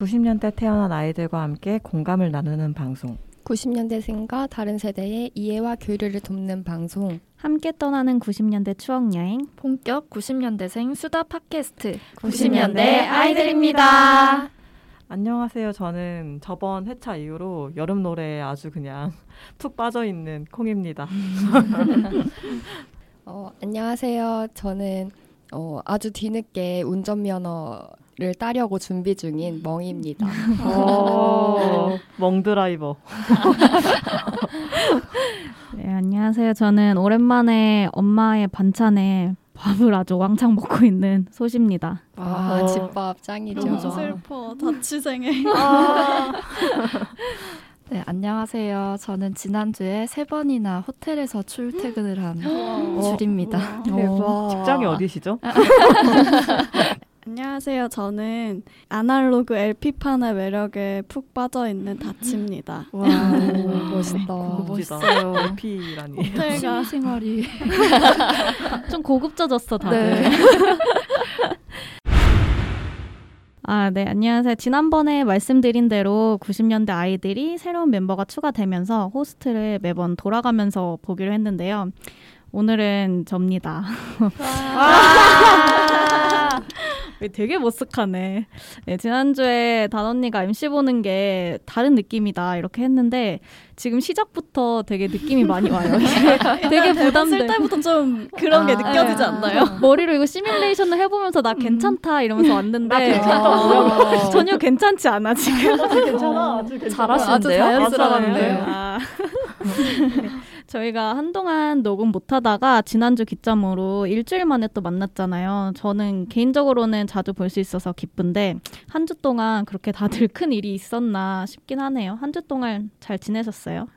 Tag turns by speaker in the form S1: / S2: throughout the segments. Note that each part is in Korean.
S1: 90년대 태어난 아이들과 함께 공감을 나누는 방송.
S2: 90년대생과 다른 세대의 이해와 교류를 돕는 방송.
S3: 함께 떠나는 90년대 추억 여행.
S4: 본격 90년대생 수다 팟캐스트
S2: 90년대 아이들입니다.
S1: 안녕하세요. 저는 저번 회차 이후로 여름 노래에 아주 그냥 푹 빠져 있는 콩입니다.
S2: 어, 안녕하세요. 저는 어, 아주 뒤늦게 운전면허 를 따려고 준비 중인 멍입니다.
S1: 오, 멍드라이버.
S3: 네, 안녕하세요. 저는 오랜만에 엄마의 반찬에 밥을 아주 왕창 먹고 있는 소시입니다.
S2: 아,
S1: 어.
S2: 집밥 짱이죠.
S5: 너무 슬퍼. 자취생에.
S4: 네 안녕하세요 저는 지난주에 세 번이나 호텔에서 출퇴근을 한 줄입니다
S2: 대박.
S1: 직장이 어디시죠?
S5: 안녕하세요. 저는 아날로그 LP판의 매력에 푹 빠져 있는 다치입니다.
S4: 와
S2: 멋있다.
S4: 멋있어요
S1: LP라니.
S5: 호텔가
S4: 생활이
S3: 좀 고급져졌어, 다들.
S4: 네.
S3: 아, 네, 안녕하세요. 지난번에 말씀드린 대로 90년대 아이들이 새로운 멤버가 추가되면서 호스트를 매번 돌아가면서 보기로 했는데요. 오늘은 접니다. 왜 되게 머쓱하네. 네, 지난주에 단 언니가 MC 보는 게 다른 느낌이다 이렇게 했는데 지금 시작부터 되게 느낌이 많이 와요. 되게
S5: 쓸
S3: 부담돼.
S5: 때부터 좀 그런 게
S3: 아,
S5: 느껴지지
S3: 네.
S5: 않나요?
S3: 머리로 이거 시뮬레이션을 해보면서 나 괜찮다 이러면서 왔는데
S2: 아,
S3: 전혀 괜찮지 않아 지금.
S1: 괜찮아. 아주 괜찮아.
S4: 잘하시는데요?
S2: 아주 자연스러운데요.
S3: 아. 네. 저희가 한동안 녹음 못하다가 지난주 기점으로 일주일 만에 또 만났잖아요. 저는 개인적으로는 자주 볼 수 있어서 기쁜데 한 주 동안 그렇게 다들 큰 일이 있었나 싶긴 하네요. 한 주 동안 잘 지내셨어요?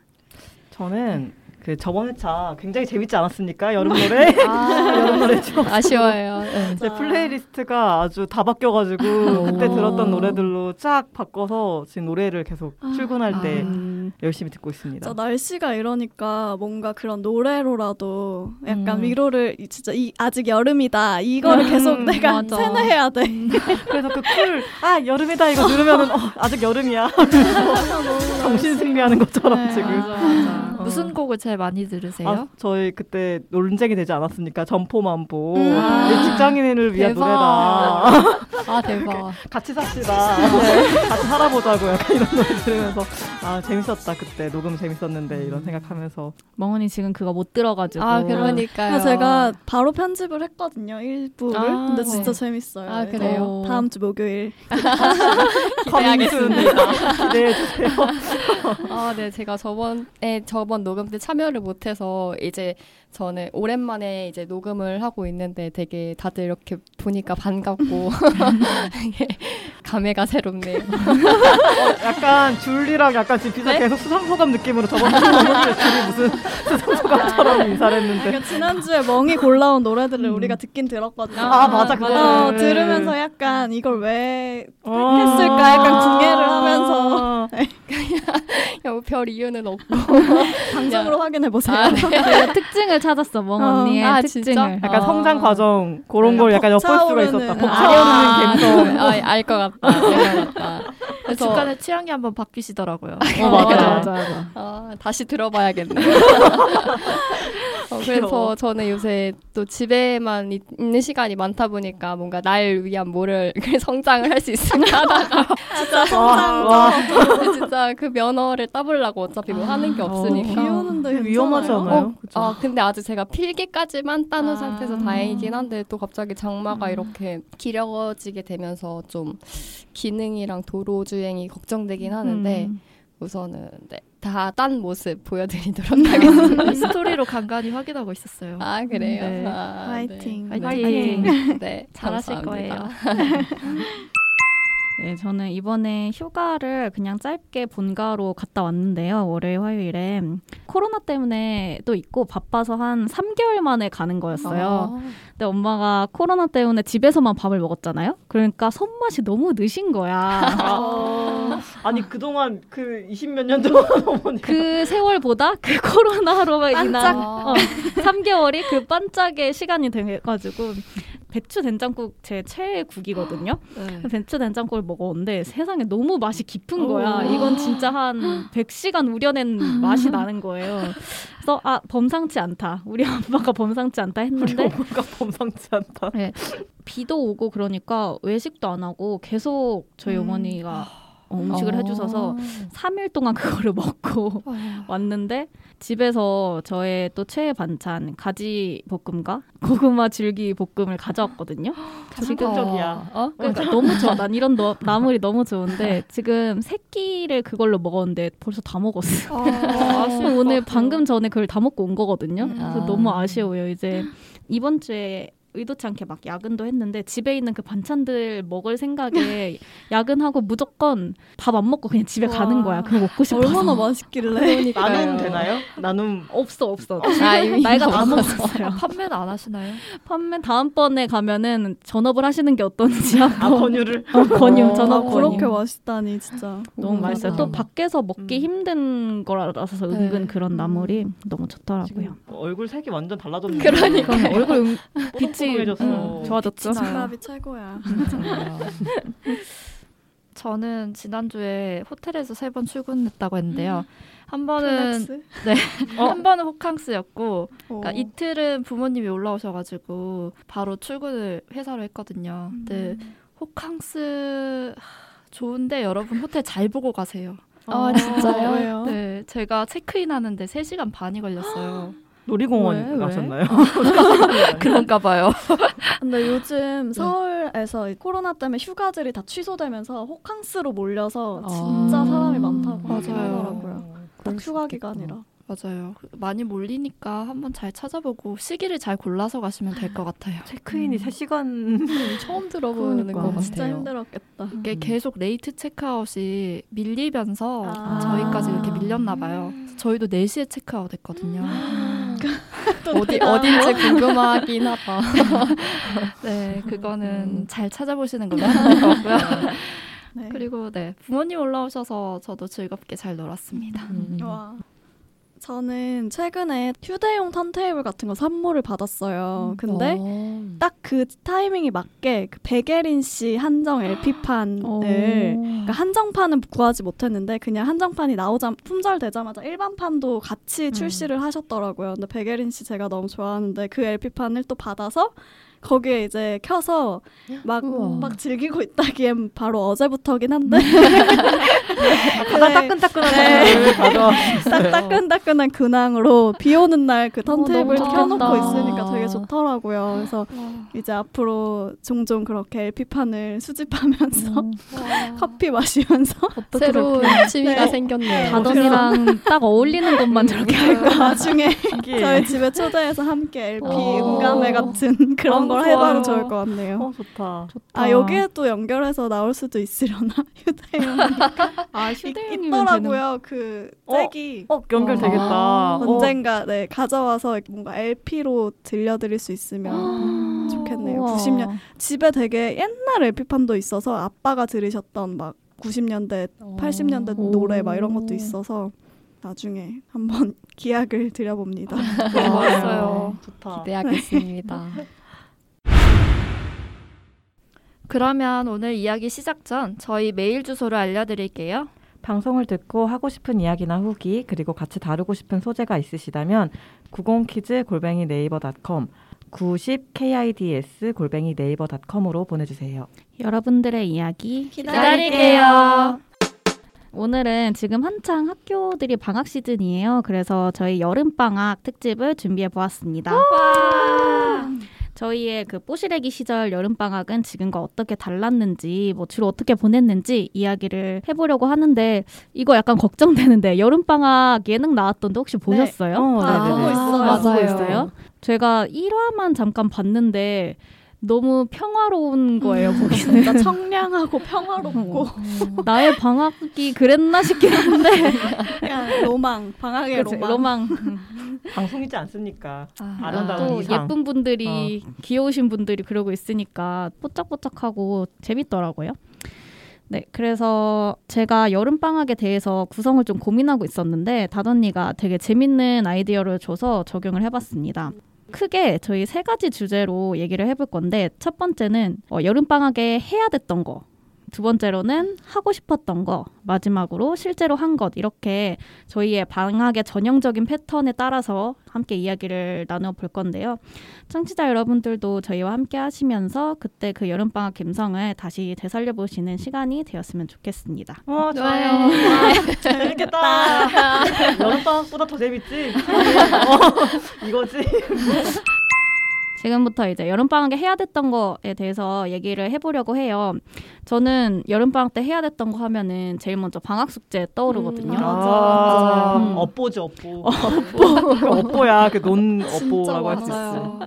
S1: 저는 그 저번 회차 굉장히 재밌지 않았습니까? 여름 노래. 여름 노래 추억.
S2: 아쉬워요. 네.
S1: 제 플레이리스트가 아주 다 바뀌어가지고 그때 들었던 노래들로 쫙 바꿔서 지금 노래를 계속 출근할 때
S3: 음,
S1: 열심히 듣고 있습니다.
S5: 날씨가 이러니까 뭔가 그런 노래로라도 약간
S3: 음.
S5: 위로를 이- 진짜 이 아직 여름이다 이거를 계속
S3: 음,
S5: 내가
S3: 맞아.
S5: 세뇌해야 돼.
S1: 그래서 그 쿨, 아 여름이다 이거 들으면은 어, 아직 여름이야. 정신 승리하는 것처럼
S5: 네,
S1: 지금.
S4: 맞아, 맞아.
S1: 어.
S4: 무슨 곡을 제일 많이 들으세요?
S1: 아, 저희 그때 논쟁이 되지 않았습니까? 점포만보.
S5: 음.
S1: 이 직장인을 위한
S2: 대박.
S1: 노래다.
S2: 아, 대박.
S1: 같이 삽시다. 네, 같이 살아보자고 약간 이런 노래 들으면서 아 재밌었다 그때 녹음 재밌었는데 이런 생각하면서
S3: 멍은이 지금 그거 못 들어가지고.
S2: 아, 그러니까요.
S5: 제가 바로 편집을 했거든요 일부를.
S2: 아,
S5: 근데 진짜
S2: 네.
S5: 재밌어요.
S2: 아, 그래요?
S5: 다음 주 목요일.
S1: 기대하겠습니다. 기대해 주세요.
S2: 아, 네. 제가 저번에 저번 녹음 때 참여를 못해서 이제 저는 오랜만에 이제 녹음을 하고 있는데 되게 다들 이렇게 보니까 반갑고 감회가 새롭네요.
S1: 약간 줄리랑 약간 지금 비슷
S2: 네?
S1: 계속 수상소감 느낌으로 저번 주에 줄이 무슨 수상소감처럼 인사를 했는데
S5: 그러니까 지난주에 멍이 골라온 노래들을 우리가 듣긴 들었거든요.
S1: 아, 맞아, 그거를.
S5: 어, 들으면서 약간 이걸 왜
S1: 어.
S5: 했을까 약간 궁예를 하면서
S2: 뭐 별 이유는 없고.
S5: 방송으로 확인해 보세요.
S2: 아, 네.
S3: 특징을 찾았어 멍
S5: 어.
S3: 언니의
S2: 아,
S3: 특징을.
S2: 진짜?
S1: 약간
S2: 아.
S1: 성장 과정 그런
S5: 네,
S1: 걸 약간 엿볼 수가
S5: 벅차오르는.
S1: 있었다.
S5: 아.
S1: 벅차오르는 감성.
S2: 아, 알것 같다. 같다. 그래서
S4: 중간에 취향이 한번 바뀌시더라고요
S1: 어, 맞아.
S3: 맞아 맞아. 아,
S2: 다시 들어봐야겠네. 어, 그래서. 저는 요새 또 집에만 있, 는 시간이 많다 보니까 뭔가 날 위한 뭐를 성장을 할 수 있을까 하다가
S5: 진짜
S1: 와,
S5: 성장.
S1: 와,
S2: 진짜 그 면허를 따보려고 어차피 뭐 하는 게
S1: 어,
S2: 없으니까.
S5: 비 오는데
S1: 위험하지? 않아요?
S2: 어? 아 근데 아직 제가 필기까지만 따놓은
S5: 아.
S2: 상태에서 다행이긴 한데 또 갑자기 장마가 이렇게 길어지게 되면서 좀 기능이랑 도로 주행 이 걱정되긴 하는데
S3: 음.
S2: 우선은 네, 다딴 모습 보여드리도록 하겠습니다.
S4: 스토리로 간간히 확인하고 있었어요
S2: 아 그래요.
S4: 네.
S2: 아,
S5: 화이팅.
S2: 네.
S4: 화이팅.
S2: 네, 네,
S4: 잘하실. 거예요
S3: 네, 저는 이번에 휴가를 그냥 짧게 본가로 갔다 왔는데요. 월요일, 화요일에. 코로나 때문에 또 있고 바빠서 한 3개월 만에 가는 거였어요.
S2: 아,
S3: 근데 엄마가 코로나 때문에 집에서만 밥을 먹었잖아요. 그러니까 손맛이 너무 느신 거야.
S1: 아, 아니 그동안 그 20몇 년 동안
S3: 그 세월보다 그 코로나로 인한. 어, 3개월이 그 반짝의 시간이 돼가지고 배추 된장국 제 최애 국이거든요.
S2: 네.
S3: 배추 된장국을 먹었는데 세상에 너무 맛이 깊은 거야.
S5: 오.
S3: 이건 진짜 한 100시간 우려낸 맛이 나는 거예요. 그래서 아 범상치 않다. 우리 엄마가 범상치 않다
S1: 우리
S3: 했는데
S1: 엄마가 범상치 않다.
S3: 비도 오고 그러니까 외식도 안 하고 계속 저희
S5: 음.
S3: 어머니가 어, 음식을 해주셔서 3일 동안 그거를 먹고
S2: 아.
S3: 왔는데 집에서 저의 또 최애 반찬 가지 볶음과 고구마 줄기 볶음을 가져왔거든요.
S1: 적극적이야.
S2: 어?
S3: 그러니까 너무 좋아. 난 이런 너, 나물이 너무 좋은데 지금 세 끼를 그걸로 먹었는데 벌써 다 먹었어.
S2: 아,
S3: 오늘. 방금 전에 그걸 다 먹고 온 거거든요.
S5: 음.
S3: 그래서
S2: 아.
S3: 너무 아쉬워요. 이제 이번 주에 의도치 않게 막 야근도 했는데 집에 있는 그 반찬들 먹을 생각에 야근하고 무조건 밥 안 먹고 그냥 집에
S5: 와.
S3: 가는 거야. 그거 먹고 싶어서.
S5: 얼마나 맛있길래.
S1: 나눔 되나요? 나눔
S3: 없어 없어.
S2: 아, 이미
S3: 나이가 다. 먹었어요.
S4: 판매는 안 하시나요?
S3: 판매 다음번에 가면은 전업을 하시는 게 어떤지 한번
S1: 아 권유를
S3: 어, 권유
S1: 어,
S3: 전업
S5: 아,
S3: 권유.
S5: 그렇게 맛있다니 진짜.
S3: 너무
S2: 음,
S3: 맛있어요. 또 밖에서 먹기
S1: 음.
S3: 힘든 거라서 은근
S2: 네.
S3: 그런 나물이 너무 좋더라고요.
S1: 얼굴 색이 완전 달라졌네.
S2: 그러니까.
S3: 얼굴 음, 빛이
S1: 뽀송뽀송해졌어.
S3: 음, 좋아졌죠.
S5: 집밥이 최고야.
S4: 저는 지난주에 호텔에서 세 번 출근했다고 했는데요. 한 번은
S5: flex?
S4: 한 번은 호캉스였고
S5: 어.
S4: 그러니까 이틀은 부모님이 올라오셔가지고 바로 출근을 회사로 했거든요.
S5: 음.
S4: 근데 호캉스 하, 좋은데 여러분 호텔 잘 보고 가세요.
S2: 아, 진짜요?
S4: 네, 제가 체크인 하는데 3시간 반이 걸렸어요.
S1: 놀이공원
S3: 왜? 왜?
S1: 가셨나요?
S4: 그런가 봐요.
S5: 근데 요즘 서울에서 코로나 때문에 휴가들이 다 취소되면서 호캉스로 몰려서 진짜
S2: 아.
S5: 사람이 많다고
S4: 맞아요.
S5: 하더라고요. 딱 휴가 기간이라.
S4: 맞아요. 많이 몰리니까 한번 잘 찾아보고 시기를 잘 골라서 가시면 될 것 같아요.
S1: 체크인이 3시간
S2: 처음 들어보는
S3: 그러니까.
S2: 것 같아요.
S5: 진짜 힘들었겠다.
S4: 이게 계속 late 체크아웃이 밀리면서
S5: 아.
S4: 저희까지 이렇게 밀렸나 봐요. 저희도 4시에 체크아웃 했거든요.
S5: 또
S2: 어디 어딘지 궁금하긴 하다.
S4: 네, 그거는
S2: 음.
S4: 잘 찾아보시는 걸로 하는 같고요.
S5: 네.
S4: 그리고 네, 부모님 올라오셔서 저도 즐겁게 잘 놀았습니다.
S2: 음.
S5: 와. 저는 최근에 휴대용 턴테이블 같은 거 선물을 받았어요. 근데
S2: 어.
S5: 딱그 타이밍이 맞게 그 베게린 씨 한정 LP판을 그러니까 한정판은 구하지 못했는데 그냥 한정판이 나오자 품절되자마자 일반판도 같이
S2: 음.
S5: 출시를 하셨더라고요. 근데 베게린 씨 제가 너무 좋아하는데 그 LP판을 또 받아서 거기에 이제 켜서 막,
S2: 우와.
S5: 막 즐기고 있다기엔 바로 어제부터긴 한데
S1: 가장 따끈따끈한 걸 가져와.
S5: 딱 따끈따끈한 근황으로 비 오는 날 그 턴테이블
S3: 너무
S5: 켜놓고. 있으니까 되게 좋더라고요. 그래서 이제 앞으로 종종 그렇게 LP판을 수집하면서
S3: 음.
S5: 커피 마시면서
S2: 새로운 취미가
S5: 네.
S2: 생겼네요.
S3: 다don이랑 딱 어울리는 것만 저렇게 할까?
S5: 나중에
S1: 신기해.
S5: 저희 집에 초대해서 함께 LP
S2: 어.
S5: 음감회 같은 그런
S1: 어,
S5: 걸
S1: 좋아요.
S5: 해봐도 좋을 것 같네요.
S1: 어 좋다.
S5: 아 여기에 또 연결해서 나올 수도 있으려나 휴대용
S3: 아
S5: 있-
S3: 휴대용이면
S5: 있더라고요 그
S1: 어?
S5: 잭이
S1: 어 연결되겠다.
S2: 아,
S1: 어.
S5: 언젠가 네 가져와서 뭔가 LP로 들려드릴 수 있으면 좋겠네요. 90년 집에 되게 옛날 LP판도 있어서 아빠가 들으셨던 막 90년대, 80년대
S3: 오.
S5: 노래 막 이런 것도 있어서 나중에 한번 기약을 드려봅니다.
S2: 멋있어요.
S1: 좋다.
S2: 기대하겠습니다.
S4: 그러면 오늘 이야기 시작 전 저희 메일 주소를 알려드릴게요.
S1: 방송을 듣고 하고 싶은 이야기나 후기 그리고 같이 다루고 싶은 소재가 있으시다면 90kids 골뱅이 네이버닷컴 90 kids 골뱅이 네이버닷컴으로 보내주세요.
S3: 여러분들의 이야기
S4: 기다릴게요.
S3: 오늘은 지금 한창 학교들이 방학 시즌이에요. 그래서 저희 여름 방학 특집을 준비해 보았습니다. 저희의 그 뽀시래기 시절 여름 방학은 지금과 어떻게 달랐는지, 뭐 주로 어떻게 보냈는지 이야기를 해보려고 하는데 이거 약간 걱정되는데 여름 방학 예능 나왔던데 혹시 보셨어요?
S1: 어,
S5: 아,
S1: 네네네.
S5: 보고 있어요.
S2: 맞아요.
S3: 보고 있어요? 제가 1화만 잠깐 봤는데 너무 평화로운 거예요. 거기는
S5: 진짜 청량하고 평화롭고
S3: 나의 방학이 그랬나 싶긴 한데
S5: 그냥 로망, 방학의
S3: 그치,
S5: 로망.
S3: 로망.
S1: 방송이지 않습니까?
S2: 아,
S1: 아름다운
S3: 또
S1: 이상.
S3: 예쁜 분들이 귀여우신 분들이 그러고 있으니까 뽀짝뽀짝하고 재밌더라고요. 네, 그래서 제가 여름 방학에 대해서 구성을 좀 고민하고 있었는데 다던니가 되게 재밌는 아이디어를 줘서 적용을 해봤습니다. 크게 저희 세 가지 주제로 얘기를 해볼 건데 첫 번째는 어, 여름 방학에 해야 됐던 거. 두 번째로는 하고 싶었던 거, 마지막으로 실제로 한 것, 이렇게 저희의 방학의 전형적인 패턴에 따라서 함께 이야기를 나눠볼 건데요. 청취자 여러분들도 저희와 함께 하시면서 그때 그 여름방학 감성을 다시 되살려 보시는 시간이 되었으면 좋겠습니다.
S1: 어, 좋아요. 재밌겠다. 여름방학보다 더 재밌지? 어, 이거지?
S3: 지금부터 이제 여름방학에 해야 됐던 거에 대해서 얘기를 해보려고 해요. 저는 여름방학 때 해야 됐던 거 하면은 제일 먼저 방학 숙제 떠오르거든요.
S2: 음,
S1: 아,
S3: 음.
S1: 업보지, 업보. 업보. 업보야. 그 논 업보라고 할 수.
S5: 맞아요.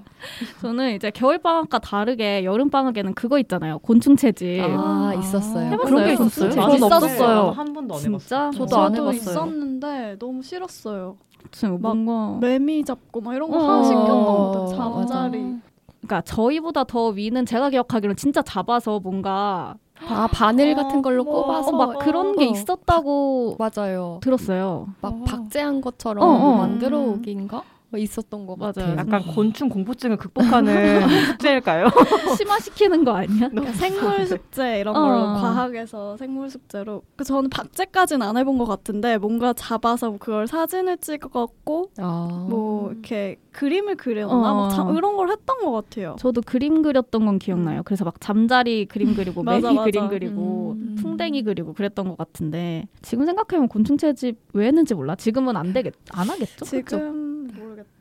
S3: 저는 이제 겨울방학과 다르게 여름방학에는 그거 있잖아요. 곤충채집.
S2: 아, 있었어요.
S3: 해봤어요?
S4: 그런 게 있었어요?
S3: 저는 없었어요.
S1: 한 번도 안
S3: 진짜?
S1: 해봤어.
S4: 저도 안
S5: 저도
S4: 해봤어요.
S5: 있었는데 너무 싫었어요.
S3: 지금
S5: 막
S3: 뭔가
S5: 매미 잡고 막 이런 거
S3: 어.
S5: 하나씩
S2: 어,
S5: 꼈는데
S2: 맞아.
S5: 잠자리.
S3: 그러니까 저희보다 더 위는 제가 기억하기로는 진짜 잡아서 뭔가
S2: 아, 바늘 같은 걸로
S1: 어,
S2: 꼽아서
S3: 어, 막 그런 게
S2: 어.
S3: 있었다고
S2: 맞아요.
S3: 들었어요.
S2: 막
S5: 어.
S2: 박제한 것처럼
S3: 어, 어.
S2: 만들어 오기인가? 뭐 있었던 것
S3: 맞아요.
S2: 같아요.
S1: 약간 곤충 공포증을 극복하는 숙제일까요?
S3: 심화시키는 거 아니야?
S5: 그러니까 생물 숙제 이런
S3: 어.
S5: 걸로 과학에서 생물 숙제로 그 저는 박제까지는 안 해본 것 같은데 뭔가 잡아서 그걸 사진을 찍었고
S2: 아.
S5: 뭐 이렇게 그림을 그렸나
S3: 어.
S5: 막 자, 이런 걸 했던 것 같아요.
S3: 저도 그림 그렸던 건 기억나요. 그래서 막 잠자리 그림 그리고
S5: 맞아,
S3: 매미
S5: 맞아.
S3: 그림 그리고
S2: 음.
S3: 풍뎅이 그리고 그랬던 것 같은데 지금 생각하면 곤충 채집 왜 했는지 몰라. 지금은 안 되겠 안 하겠죠? 그쵸?
S5: 지금 모르겠다.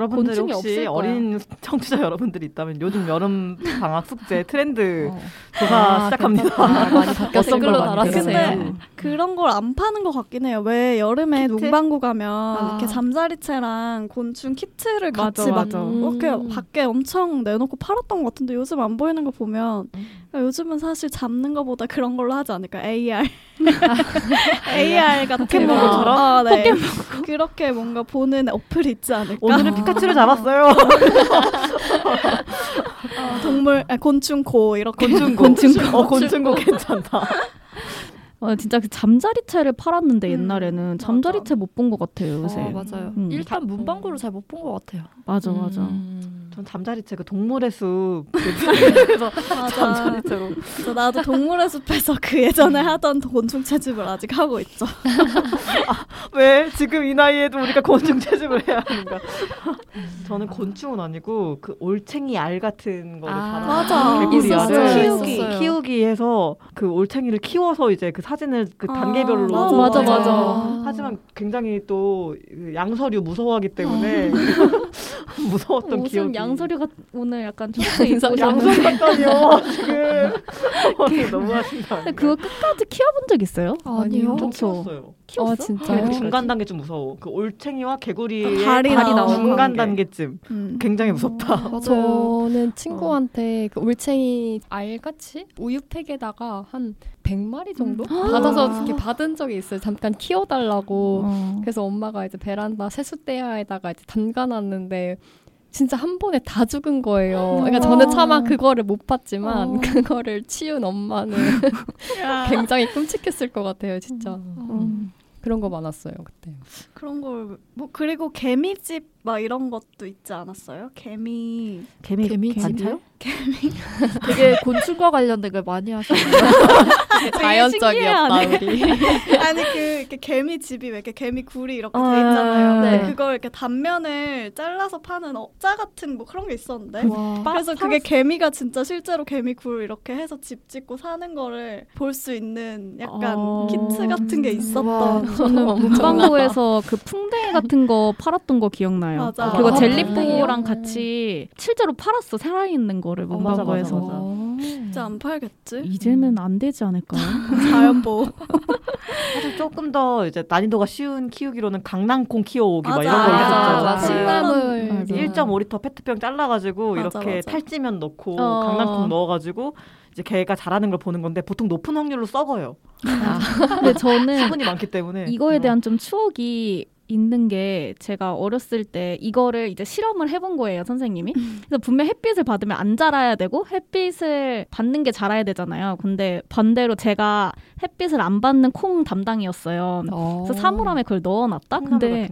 S1: 여러분들 혹시. 어린 청취자 여러분들이 있다면 요즘 여름 방학 숙제 트렌드
S3: 어.
S1: 조사
S2: 아,
S1: 시작합니다.
S2: 바뀌었을
S3: 어떤
S2: 걸로 알았어요.
S5: 근데 그런 걸 안 파는 것 같긴 해요. 왜 여름에
S1: 키트?
S5: 농방구 가면
S2: 아.
S5: 이렇게 잠자리채랑 곤충 키트를
S3: 맞아,
S5: 같이 막
S3: 맞아.
S5: 이렇게
S2: 음.
S5: 밖에 엄청 내놓고 팔았던 것 같은데 요즘 안 보이는 거 보면 그러니까 요즘은 사실 잡는 거보다 그런 걸로 하지 않을까 AR AR 같은
S1: 포켓몬고처럼?
S5: 거. 아, 네. 그렇게 뭔가 보는 어플이 있지 않을까
S1: 오늘은 피카츄를 잡았어요.
S5: 어, 동물 아, 곤충 고 이렇게
S1: 곤충고. 곤충고. 어, 곤충고 괜찮다.
S3: 어, 진짜 그 잠자리채를 팔았는데
S5: 음,
S3: 옛날에는. 잠자리채 못 본 것 같아요 요새.
S4: 어, 맞아요.
S3: 음.
S4: 일단 문방구를 잘 못 본 것 같아요.
S3: 맞아 맞아.
S2: 음.
S1: 전 잠자리채 그 동물의 숲 그래서. 잠자리채로
S5: 그래서 나도 동물의 숲에서 그 예전에 하던 곤충 채집을 아직 하고 있죠.
S1: 왜 지금 이 나이에도 우리가 곤충 채집을 해야 하는가? 저는 곤충은 아니고 그 올챙이 알 같은 거를
S2: 아,
S5: 맞아.
S1: 개구리
S5: 있었어요.
S1: 알을
S5: 키우기.
S1: 키우기 해서 그 올챙이를 키워서 이제 그 사진을 그
S5: 아,
S1: 단계별로
S5: 맞아,
S3: 맞아. 맞아.
S1: 하지만 굉장히 또그 양서류 무서워하기 때문에 무서웠던
S3: 무슨
S1: 기억이
S3: 양서류가 오늘 약간 좀
S2: 인상
S1: 양서류 같다니요 지금 어, 너무 하신다
S3: 근데 그거 끝까지 키워본 적 있어요?
S4: 아니요.
S1: 키웠어요
S3: 키웠어?
S2: 아, 진짜요?
S1: 그 중간 단계 좀 무서워 그 올챙이와 개구리의
S5: 다리
S3: 다리 나오는
S1: 중간
S3: 게.
S1: 단계쯤
S5: 음.
S1: 굉장히 무섭다
S4: 맞아요.
S2: 저는 친구한테 그 올챙이 알같이 우유팩에다가 한 100마리 정도 받아서 이렇게 받은 적이 있어요. 잠깐 키워달라고.
S3: 어.
S2: 그래서 엄마가 이제 베란다 세숫대야에다가 이제 담가놨는데 진짜 한 번에 다 죽은 거예요. 그러니까 저는 차마 그거를 못 봤지만
S3: 어.
S2: 그거를 치운 엄마는
S5: 야,
S2: 굉장히 끔찍했을 것 같아요, 진짜.
S3: 음.
S2: 그런 거 많았어요 그때.
S5: 그런 걸 뭐 그리고 개미집 막 이런 것도 있지 않았어요? 개미
S1: 개미
S4: 개미집이요? 되게 곤충과 관련된 걸 많이 하시네요.
S2: 자연적이었다 우리.
S5: 아니 그 이렇게 개미 집이 왜 이렇게 개미 굴이 이렇게
S1: 어,
S5: 돼 있잖아요.
S3: 네.
S5: 근데 그걸 이렇게 단면을 잘라서 파는 억자 같은 뭐 그런 게 있었는데.
S2: 와.
S5: 그래서 그게 개미가 진짜 실제로 개미 굴 이렇게 해서 집 짓고 사는 거를 볼 수 있는 약간
S3: 어.
S5: 키트 같은 게 있었던.
S4: 와.
S3: 저는. 문방구에서 그 풍뎅이 같은 거 팔았던 거 기억나요.
S5: 맞아.
S3: 그거
S2: 아,
S3: 젤리포랑? 같이 실제로 팔았어 살아있는 거를
S1: 어,
S3: 문방구에서.
S1: 맞아.
S5: 진짜 안 팔겠지?
S3: 이제는 안 되지 않을까요?
S5: 자연 보호.
S1: 사실 조금 더 이제 난이도가 쉬운 키우기로는 강낭콩 키워오기 막
S5: 맞아.
S1: 이런 거 있었죠.
S5: 맞아.
S3: 맞아.
S1: 1.5리터 페트병 잘라가지고
S5: 맞아,
S1: 이렇게
S5: 맞아.
S1: 탈지면 넣고
S3: 어.
S1: 강낭콩 넣어가지고 이제 걔가 자라는 걸 보는 건데 보통 높은 확률로 썩어요.
S3: 근데 저는
S1: 수분이 많기 때문에.
S3: 이거에
S1: 어.
S3: 대한 좀 추억이 있는 게 제가 어렸을 때 이거를 이제 실험을 해본 거예요 선생님이 그래서 분명 햇빛을 받으면 안 자라야 되고 햇빛을 받는 게 자라야 되잖아요 근데 반대로 제가 햇빛을 안 받는 콩 담당이었어요 그래서 사물함에 그걸 넣어놨다 근데.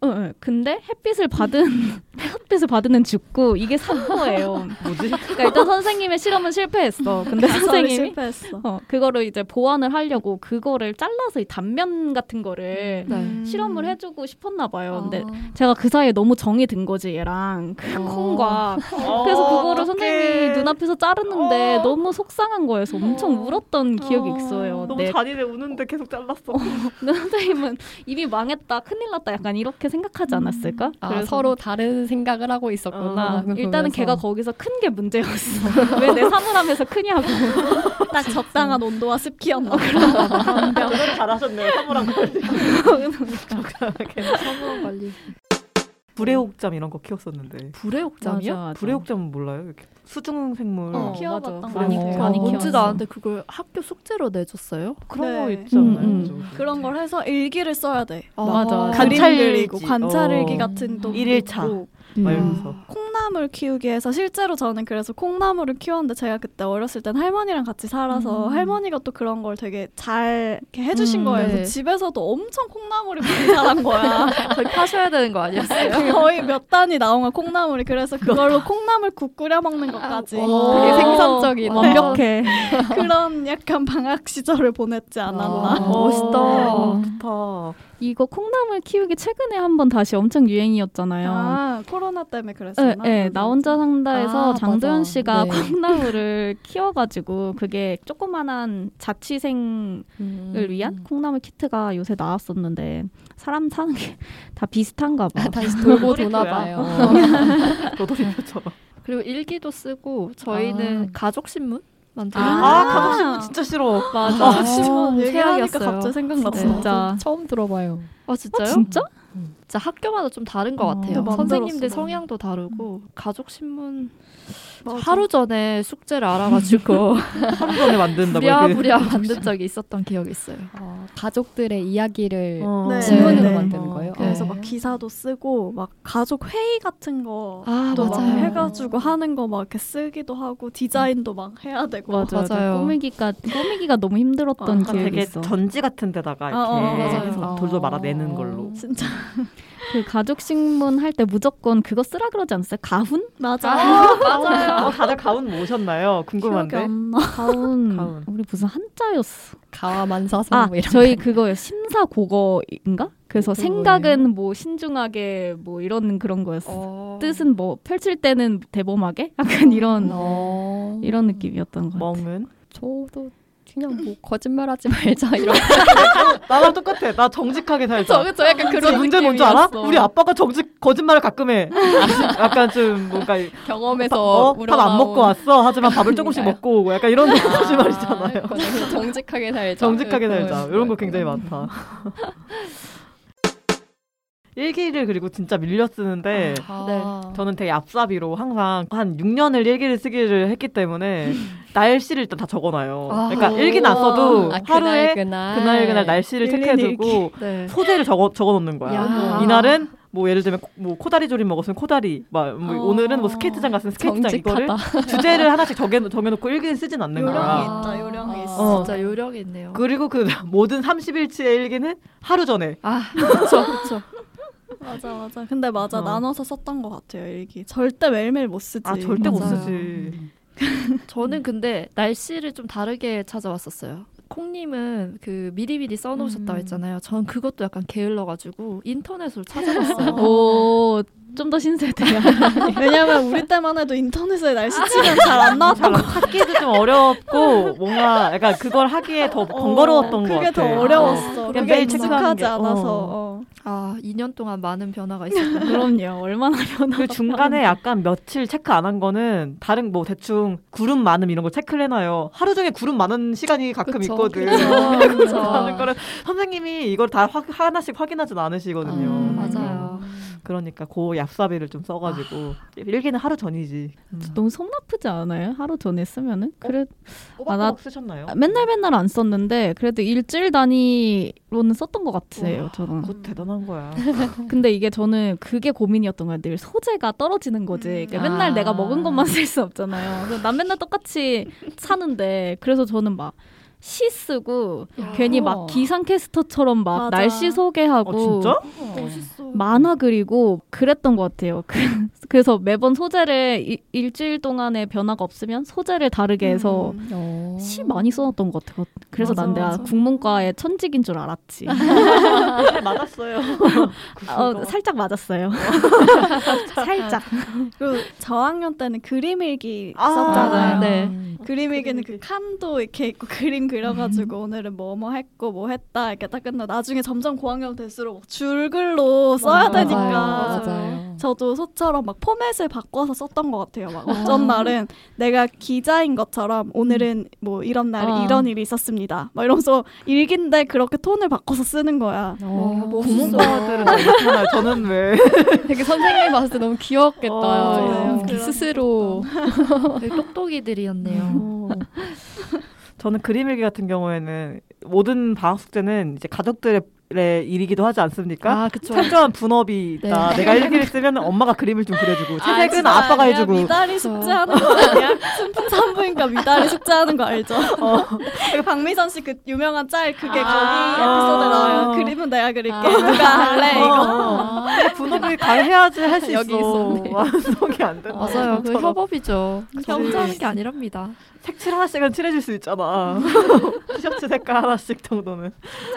S3: 어, 어, 근데 햇빛을 받은 햇빛을 받으는 죽고 이게 산 거예요
S1: 뭐지?
S3: 그러니까 일단 선생님의 실험은 실패했어 근데 선생님이
S5: 실패했어.
S3: 어, 그거를 이제 보완을 하려고 그거를 잘라서 이 단면 같은 거를
S4: 네.
S5: 음.
S3: 실험을 해주고 싶었나 봐요. 근데
S4: 아.
S3: 제가 그 사이에 너무 정이 든 거지 얘랑 그
S2: 어.
S3: 콩과
S1: 어,
S3: 그래서 그거를 선생님이 눈앞에서 자르는데
S1: 어.
S3: 너무 속상한 거예요. 그래서 엄청
S1: 어.
S3: 울었던 기억이
S1: 어,
S3: 있어요.
S1: 너무
S3: 네.
S1: 잔인해 우는데 계속 잘랐어.
S3: 근데 선생님은 입이 망했다, 큰일 났다, 약간 이렇게 생각하지 않았을까?
S2: 아, 서로 다른 생각을 하고 있었구나.
S3: 어, 일단은. 걔가 거기서 큰 게 문제였어. 왜 내 사물함에서 크냐고.
S5: 딱 적당한 온도와 습기였나.
S1: 그걸 잘하셨네요. 사물함 관리.
S4: 사무원 관리.
S1: 불의 옥잠 이런 거 키웠었는데.
S4: 불의 옥잠이요?
S3: 맞아, 맞아.
S1: 불의 옥잠은 몰라요? 이렇게 수중 생물
S4: 어,
S5: 키워봤던
S3: 맞아.
S5: 것
S3: 많이
S5: 같아요.
S3: 많이
S4: 어,
S3: 키웠어.
S4: 아는데 그걸 학교 숙제로 내줬어요?
S1: 그런
S5: 네.
S1: 거 않나요?
S3: 음, 음.
S5: 그런 걸 해서 일기를 써야 돼.
S4: 아,
S3: 맞아.
S5: 그림
S1: 관찰일지.
S5: 그리고 관찰 일기
S1: 어.
S5: 같은 도
S1: 일일차.
S4: 음.
S1: 이러면서.
S5: 콩 나물 키우기 해서 실제로 저는 그래서 콩나물을 키웠는데 제가 그때 어렸을 땐 할머니랑 같이 살아서
S3: 음.
S5: 할머니가 또 그런 걸 되게 잘 이렇게 해주신
S3: 음,
S5: 거예요.
S4: 네.
S5: 집에서도 엄청 콩나물이 많이 자란 거야.
S4: 거의 파셔야 되는 거 아니었어요?
S5: 거의 몇 단이 나온 거야 콩나물이. 그래서 그걸로 콩나물 국 끓여 먹는 것까지
S2: 어, 되게 생산적이다.
S3: 완벽해.
S5: 그런 약간 방학 시절을 보냈지 않았나.
S2: 아,
S4: 멋있다.
S1: 어, 좋다.
S3: 이거 콩나물 키우기 최근에 한번 다시 엄청 유행이었잖아요.
S5: 아 코로나 때문에
S3: 네,
S5: 그랬었나?
S3: 네, 나 혼자 산다에서
S2: 아,
S3: 장도연. 씨가
S2: 네.
S3: 콩나물을 키워가지고 그게 조그만한 자취생을
S2: 음.
S3: 위한 콩나물 키트가 요새 나왔었는데 사람 사는 게 다 비슷한가 봐.
S2: 다시 돌고. 도나 봐요.
S1: 도돌이표처럼.
S4: 그리고 일기도 쓰고 저희는 가족 신문 만들고
S1: 아,
S5: 아.
S1: 가족신문 진짜 싫어.
S3: 맞아.
S5: 아, 진짜
S4: 최악이었어요.
S5: 갑자기 생각났어.
S3: 진짜.
S2: 처음 들어봐요.
S4: 아 진짜요?
S3: 진짜?
S4: 진짜 학교마다 좀 다른 것
S3: 어.
S4: 같아요. 선생님들 성향도 다르고 가족 신문. 하루 전에 숙제를 알아가지고
S1: 하루 전에 만든다고.
S4: 부랴부랴 만든 적이 있었던 기억이 있어요.
S2: 어, 가족들의 이야기를
S1: 어.
S5: 네.
S2: 신문으로
S5: 네.
S2: 만드는
S1: 어.
S2: 거예요.
S5: 그래서
S2: 어.
S5: 막 기사도 쓰고 막 가족 회의 같은 거아막
S4: 맞아요.
S5: 해가지고 하는 거 막 이렇게 쓰기도 하고 디자인도 막 해야 되고
S3: 맞아, 맞아.
S4: 맞아요.
S3: 꾸미기가 꾸미기가 너무 힘들었던
S5: 어,
S3: 기억이
S1: 되게
S3: 있어.
S1: 전지 같은 데다가 이렇게
S5: 어, 어,
S4: 맞아요.
S1: 돌돌 말아내는 걸로.
S5: 진짜
S3: 그 가족 신문 할 때 무조건 그거 쓰라 그러지 않았어요? 가훈?
S5: 맞아
S1: 맞아요. 어, 다들 모셨나요?
S5: 기억이
S1: 궁금한데.
S3: 가훈.
S1: 가훈.
S3: 우리 무슨 한자였어.
S2: 가와만사성
S3: 아,
S2: 뭐 이런
S3: 저희
S2: 거.
S3: 그거요. 심사고거인가? 그래서
S2: 그거
S3: 생각은 뭐 신중하게 뭐 이런 그런 거였어.
S4: 어.
S3: 뜻은 뭐 펼칠 때는 대범하게? 약간 이런
S2: 어.
S3: 이런 느낌이었던 것 같아.
S1: 멍은?
S2: 저도 그냥 뭐 거짓말하지 말자 이런.
S1: 나랑 똑같아. 나 정직하게 살자.
S2: 저, 저 약간
S1: 그
S2: 그런
S1: 문제 뭔지 알아? 우리 아빠가 정직 거짓말을 가끔 해. 약간 좀 뭔가
S2: 경험에서
S1: 어? 밥안
S2: 우러나온
S1: 먹고 왔어. 하지만 밥을 조금씩
S2: 그러니까요.
S1: 먹고 오고 약간 이런 거짓말이잖아요.
S2: 아, 그거는 정직하게 살자.
S1: 정직하게
S2: 그거
S1: 살자. 이런 거 굉장히 많다. 일기를 그리고 진짜 밀려 쓰는데
S2: 아.
S1: 저는 되게 앞사비로 항상 한 6년을 일기를 쓰기를 했기 때문에 날씨를 일단 다 적어놔요.
S4: 아.
S1: 그러니까 일기는 안 써도
S2: 아,
S1: 하루에
S2: 그날
S1: 그날 그날 날씨를 체크해두고
S4: 네.
S1: 소재를 적어 적어놓는 거야.
S4: 야.
S1: 이날은 뭐 예를 들면 코- 뭐 코다리 조림 먹었으면 코다리, 막 뭐
S5: 어.
S1: 오늘은 뭐 스케이트장 갔으면 스케이트장 이거를
S2: 정직하다.
S1: 주제를 하나씩 정해 정해놓고 일기는 쓰진 않는
S5: 요령이
S1: 거야.
S5: 있다 요령이
S2: 아.
S5: 있어
S1: 어.
S4: 진짜 요령이 있네요.
S1: 그리고 그 모든 30일치의 일기는 하루 전에
S4: 아 그렇죠 그렇죠.
S5: 맞아 맞아 근데 맞아
S1: 어.
S5: 나눠서 썼던 것 같아요 일기 절대 매일매일 못 쓰지
S1: 아 절대 못
S4: 맞아요.
S1: 쓰지.
S4: 저는 근데 날씨를 좀 다르게 찾아왔었어요. 콩님은 그 미리미리 써놓으셨다고
S1: 음.
S4: 했잖아요. 전 그것도 약간 게을러가지고 인터넷으로 찾아봤어요.
S3: 오, 좀 더 신세대야.
S5: 왜냐면 우리 때만 해도 인터넷에 날씨 치면 잘 안 나왔던 거
S1: 찾기도 좀 어렵고 뭔가 약간 그걸 하기에 더 번거로웠던 것
S5: 그게
S1: 같아.
S5: 더 어려웠어
S1: 그냥
S5: 그게
S1: 매일 게,
S5: 않아서
S1: 어.
S5: 어.
S4: 아 2년 동안 많은 변화가 있었군요.
S3: 그럼요. 얼마나 변화.
S1: 그 중간에 약간 며칠 체크 안 한 거는 다른 뭐 대충 구름 많음 이런 거 체크를 해놔요. 하루 종일 구름 많은 시간이 가끔
S2: 그쵸.
S1: 있거든.
S4: 그쵸.
S1: 하는 거를 선생님이 이걸 다 확- 하나씩 확인하진 않으시거든요.
S2: 음,
S4: 맞아요.
S1: 그러니까 고 얍삽이를 좀 써가지고 일기는 하루 전이지. 음.
S3: 너무 속 나쁘지 않아요? 하루 전에 쓰면은? 그래 아, 나-
S1: 쓰셨나요?
S3: 아, 맨날 맨날 안 썼는데 그래도 일주일 단위로는 썼던 것 같아요.
S1: 우와,
S3: 저는.
S1: 그것도 대단한 거야.
S3: 근데 이게 저는 그게 고민이었던 거예요. 늘 소재가 떨어지는 거지. 그러니까 맨날
S2: 아.
S3: 내가 먹은 것만 쓸 수 없잖아요. 난 맨날 똑같이 사는데 그래서 저는 막 시 쓰고 괜히 막 기상캐스터처럼 막
S5: 맞아.
S3: 날씨 소개하고
S1: 어 진짜?
S4: 멋있어.
S3: 만화 그리고 그랬던 것 같아요. 그, 그래서 매번 소재를 이- 일주일 동안에 변화가 없으면 소재를 다르게 해서
S5: 음.
S2: 어.
S3: 시 많이 써놨던 것 같아요. 그래서
S5: 맞아,
S3: 난 내가
S5: 맞아.
S3: 국문과의 천직인 줄 알았지.
S1: 네, 맞았어요.
S3: 어, 살짝 맞았어요. 살짝.
S5: 그리고 저학년 때는 그림 일기
S1: 아,
S5: 썼잖아요.
S4: 네.
S5: 그림 일기는 그 칸도 이렇게 있고 그림 그 려가지고 오늘은 뭐 뭐 했고 뭐 했다 이렇게 딱 끝나 나중에 점점 고학년 될수록 막 줄글로 써야
S1: 맞아요.
S5: 되니까
S2: 맞아요. 맞아요.
S5: 저도 소처럼 막 포맷을 바꿔서 썼던 것 같아요. 막 어쩐 날은 내가 기자인 것처럼 오늘은 뭐 이런 날
S3: 어.
S5: 이런 일이 있었습니다. 막 이러면서 일기인데 그렇게 톤을 바꿔서 쓰는 거야.
S2: 어,
S1: 국문과들은 괜찮아요. 저는 왜?
S2: 되게 선생님 봤을 때 너무 귀엽겠다.
S1: 어,
S2: 스스로.
S4: 되게 똑똑이들이었네요.
S1: 어. 저는 그림 일기 같은 경우에는 모든 방학 숙제는 이제 가족들의 일이기도 하지 않습니까?
S2: 아, 그쵸.
S1: 철저한 분업이 있다.
S2: 네.
S1: 내가 일기를 쓰면 엄마가 그림을 좀 그려주고 채색은 아, 빠가? 해주고
S5: 미달이 숙제하는 거 아니야? 순풍 산부인과 미달이 숙제하는 거 알죠? 그 박미선 씨 그 유명한 짤 그게
S1: 아.
S5: 거기 에피소드에 나와요.
S1: 어.
S5: 그림은 내가 그릴게.
S2: 아.
S5: 누가 할래 이거?
S1: 어. 근데 분업이 가 해야지 할 수 있어.
S2: 여기 있었네.
S1: 완성이 안 된다.
S4: 맞아요. 그. 협업이죠. 저
S1: 저희-
S4: 혼자 하는 게 아니랍니다.
S1: 색칠 하나씩은 칠해줄 수 있잖아. 티셔츠 색깔 하나씩 정도는.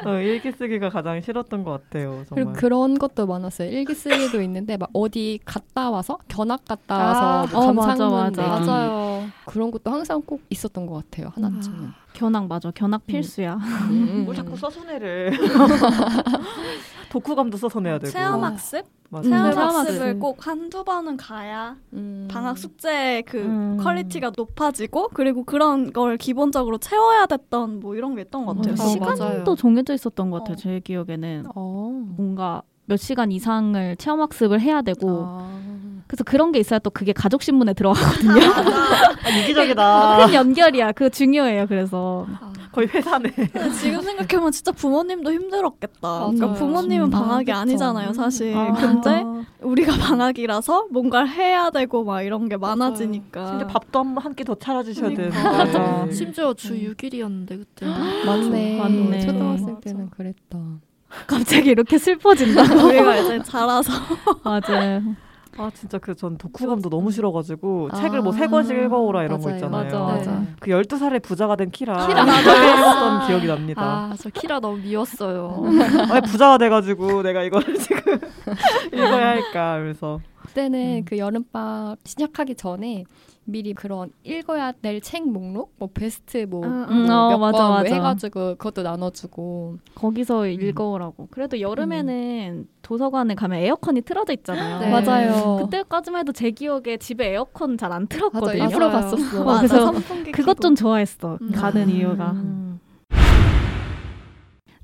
S1: 어, 일기 쓰기가 가장 싫었던 것 같아요.
S2: 그리고
S1: 정말.
S2: 그런 것도 많았어요. 일기 쓰기도 있는데 막 어디 갔다 와서 견학 갔다 와서
S1: 아,
S2: 뭐
S3: 어, 맞아,
S2: 감상문
S3: 맞아.
S2: 내기
S4: 맞아요.
S2: 그런 것도 항상 꼭 있었던 것 같아요. 하나쯤은.
S3: 견학 맞아. 견학 필수야.
S2: 음.
S1: 뭘 자꾸 써서 내를. 독후감도 써서 내야 되고.
S5: 체험학습?
S1: 맞아.
S3: 음,
S5: 체험학습을
S3: 체험학습.
S5: 꼭 한두 번은 가야
S2: 음.
S5: 방학 숙제 그
S1: 음.
S5: quality가 높아지고 그리고 그런 걸 기본적으로 채워야 됐던 뭐 이런 게 있던 것 같아요.
S4: 어,
S3: 시간도
S4: 맞아요.
S3: 정해져 있었던 것 같아요.
S5: 어.
S3: 제 기억에는
S2: 어.
S3: 뭔가 몇 시간 이상을 체험 학습을 해야 되고
S2: 아.
S3: 그래서 그런 게 있어야 또 그게 가족 신문에 들어가거든요.
S1: 아, 유기적이다.
S3: 큰 연결이야. 그거 중요해요. 그래서
S1: 거의 회사네.
S5: 근데 지금 생각해보면 진짜 부모님도 힘들었겠다. 그러니까
S2: 맞아요.
S5: 부모님은
S3: 음,
S5: 방학이. 아니잖아요, 사실.
S3: 아.
S5: 근데 우리가 방학이라서 뭔가를 해야 되고 막 이런 게 많아지니까.
S1: 심지어 밥도 한한끼 더 차려주셔야
S5: 그러니까.
S3: 맞아.
S4: 심지어 주 6일이었는데 그때.
S2: 맞네.
S3: 맞네.
S2: 초등학생
S5: 맞아.
S2: 때는 그랬다.
S3: 갑자기 이렇게 슬퍼진다.
S5: 우리가 이제 자라서
S3: 맞아요.
S1: 아 진짜 그 전 독후감도 너무 싫어가지고
S2: 아.
S1: 책을 뭐 세 권씩 읽어오라 이런 거
S2: 맞아요.
S1: 있잖아요.
S3: 맞아,
S4: 맞아.
S1: 그 12살에 부자가 된 키라.
S4: 키라
S1: 맞아. 읽었던 기억이 납니다.
S4: 아, 저 키라 너무 미웠어요.
S1: 아, 부자가 돼가지고 내가 이거를 지금 읽어야 할까 그래서
S2: 그때는
S1: 음.
S2: 그 여름방학 시작하기 전에 미리 그런 읽어야 될 책 목록, 뭐 베스트 뭐
S5: 음,
S3: 음,
S2: 몇
S3: 어,
S2: 권
S3: 맞아,
S2: 뭐
S3: 맞아.
S2: 해가지고 그것도 나눠주고
S3: 거기서 읽어오라고. 그래도 여름에는 도서관에 가면 에어컨이 틀어져 있잖아요.
S4: 네.
S2: 맞아요.
S3: 그때까지만 해도 제 기억에 집에 에어컨 잘안
S2: 맞아
S3: 틀었거든요.
S2: 일부러
S4: 맞아요.
S2: 갔었어.
S3: 어, 그래서 그것. 좀 좋아했어.
S5: 음.
S3: 가는
S2: 음.
S3: 이유가.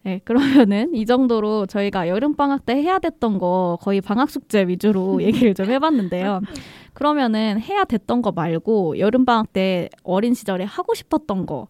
S3: 네, 그러면은 이 정도로 저희가 여름 방학 때 해야 됐던 거 거의 방학 숙제 위주로 얘기를 좀 해봤는데요. 그러면은 해야 됐던 거 말고 여름 방학 때 어린 시절에 하고 싶었던 거,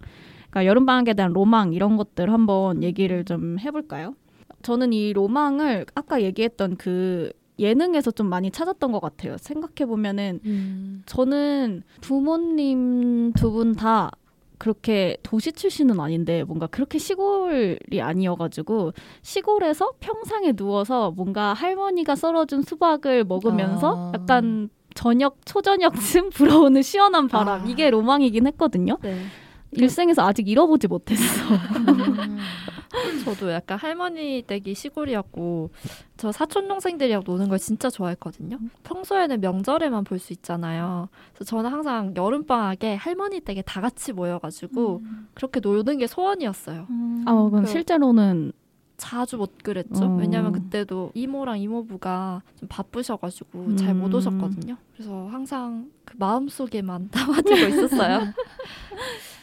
S3: 그러니까 여름 방학에 대한 로망 이런 것들 한번 얘기를 좀 해볼까요? 저는 이 로망을 아까 얘기했던 그 예능에서 좀 많이 찾았던 것 같아요. 생각해 보면은
S2: 음.
S3: 저는 부모님 두 분 다 그렇게 도시 출신은 아닌데 뭔가 그렇게 시골이 아니어가지고 시골에서 평상에 누워서 뭔가 할머니가 썰어준 수박을 먹으면서
S2: 아.
S3: 약간 저녁 초저녁쯤 불어오는 시원한 바람
S2: 아.
S3: 이게 로망이긴 했거든요.
S4: 네.
S3: 일생에서 아직 잃어보지 못했어.
S4: 저도 약간 할머니 댁이 시골이었고 저 사촌 동생들이랑 노는 걸 진짜 좋아했거든요. 평소에는 명절에만 볼 수 있잖아요. 그래서 저는 항상 여름 방학에 할머니 댁에 다 같이 모여가지고 그렇게 노는 게 소원이었어요.
S3: 아, 그건
S4: 그-
S3: 실제로는
S4: 자주 못 그랬죠.
S3: 어.
S4: 왜냐면 그때도 이모랑 이모부가 좀 바쁘셔가지고 잘 못
S3: 음.
S4: 오셨거든요. 그래서 항상 그 마음 속에만 담아두고 있었어요.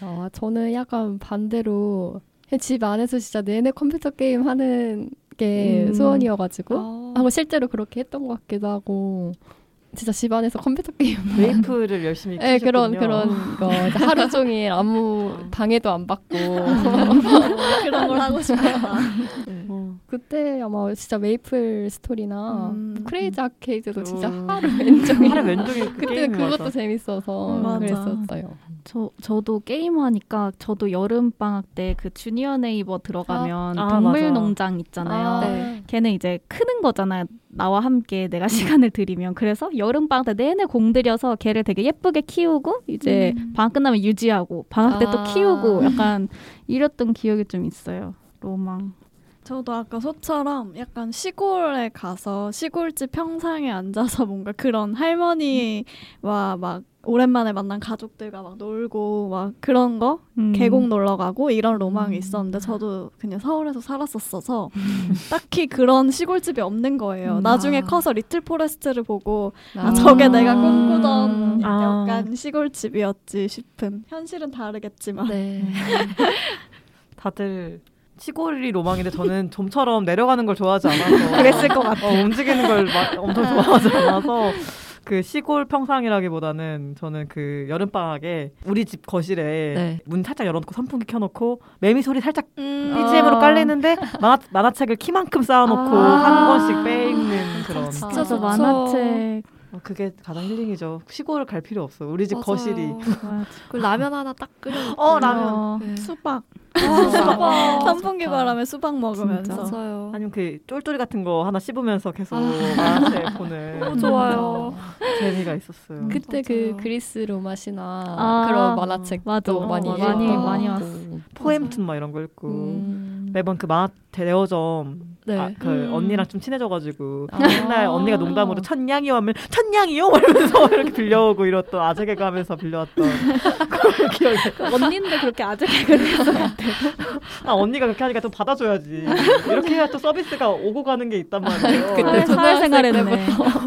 S2: 아, 저는 약간 반대로 집 안에서 진짜 내내 컴퓨터 게임 하는 게
S1: 음.
S2: 소원이어가지고
S4: 아.
S2: 하고 실제로 그렇게 했던 것 같기도 하고 진짜 집안에서 컴퓨터 게임
S1: 메이플을 열심히
S2: 네, 그런. 그런 거 하루 종일 아무 방해도 안 받고
S5: 그런 걸 하고 싶었다.
S1: 어.
S2: 그때 아마 진짜 메이플 스토리나
S5: 음.
S2: 크레이지 아케이드도 진짜
S1: 음.
S2: 하루 왼종일
S1: 하루 왼종일 그
S2: 그때 그것도
S1: 맞아.
S2: 재밌어서
S5: 맞아.
S2: 그랬었어요.
S3: 저 저도 게임 하니까 저도 여름 방학 때 그 주니어 네이버 들어가면
S1: 아,
S3: 동물
S1: 맞아.
S3: 농장 있잖아요.
S4: 네.
S3: 걔는 이제 크는 거잖아요. 나와 함께 내가 시간을 들이면 그래서 여름 방학 때 내내 공들여서 걔를 되게 예쁘게 키우고 이제 방학 끝나면 유지하고 방학 때 또
S2: 아.
S3: 키우고 약간 이랬던 기억이 좀 있어요. 로망.
S5: 저도 아까 소처럼 약간 시골에 가서 시골집 평상에 앉아서 뭔가 그런 할머니와 막 오랜만에 만난 가족들과 막 놀고 막 그런 거
S3: 음.
S5: 계곡 놀러 가고 이런 로망이 있었는데 저도 그냥 서울에서 살았었어서 딱히 그런 시골집이 없는 거예요.
S3: 음.
S5: 나중에
S2: 아.
S5: 커서 리틀 포레스트를 보고 아,
S2: 아.
S5: 저게 내가 꿈꾸던
S1: 아.
S5: 약간 시골집이었지 싶은 현실은 다르겠지만
S4: 네.
S1: 다들 시골이 로망인데 저는 좀처럼 내려가는 걸 좋아하지 않아서
S3: 그랬을 것 같아.
S1: 어, 움직이는 걸막 엄청 좋아하지 않아서 그 시골 평상이라기보다는 저는 그 여름 방학에 우리 집 거실에
S4: 네.
S1: 문 살짝 열어놓고 선풍기 켜놓고 매미 소리 살짝
S5: 음.
S1: BGM으로 깔리는데 만화, 만화책을 키만큼 쌓아놓고
S4: 아.
S1: 한 권씩 빼입는 그런
S4: 진짜
S3: 진짜
S4: 좋죠.
S3: 만화책.
S1: 어, 그게 가장 힐링이죠. 시골을 갈 필요 없어. 우리 집
S4: 맞아요.
S1: 거실이.
S4: 그 라면 하나 딱 끓여.
S1: 어, 라면.
S3: 어,
S4: 네.
S5: 수박. 선풍기
S2: 좋다.
S5: 바람에 수박 먹으면서
S4: 맞아요.
S1: 아니면 그 쫄쫄이 같은 거 하나 씹으면서 계속
S4: 아.
S1: 만화책 보는
S4: 너무 좋아요.
S1: 재미가 있었어요.
S2: 그때 그
S5: 맞아요.
S2: 그리스 로마시나
S3: 아,
S2: 그런 만화책도
S3: 맞아.
S2: 많이
S1: 어,
S3: 많이 많이
S2: 것
S3: 왔어.
S1: 포엠툰 막 이런 거 읽고
S2: 음.
S1: 매번 그 만화 대여점
S4: 네.
S1: 아, 그
S5: 음.
S1: 언니랑 좀 친해져가지고
S2: 아.
S1: 맨날 언니가 농담으로 천냥이요 하면 천냥이요 이러면서 이렇게 빌려오고 이랬던 아재 개그 하면서 빌려왔던 그런 기억이
S3: 언니인데 그렇게 아재 개그를 했어요.
S1: 아 언니가 그렇게 하니까 좀 받아줘야지 이렇게 해야 또 서비스가 오고 가는 게 있단 말이에요
S2: 그때
S3: 사회생활 했네.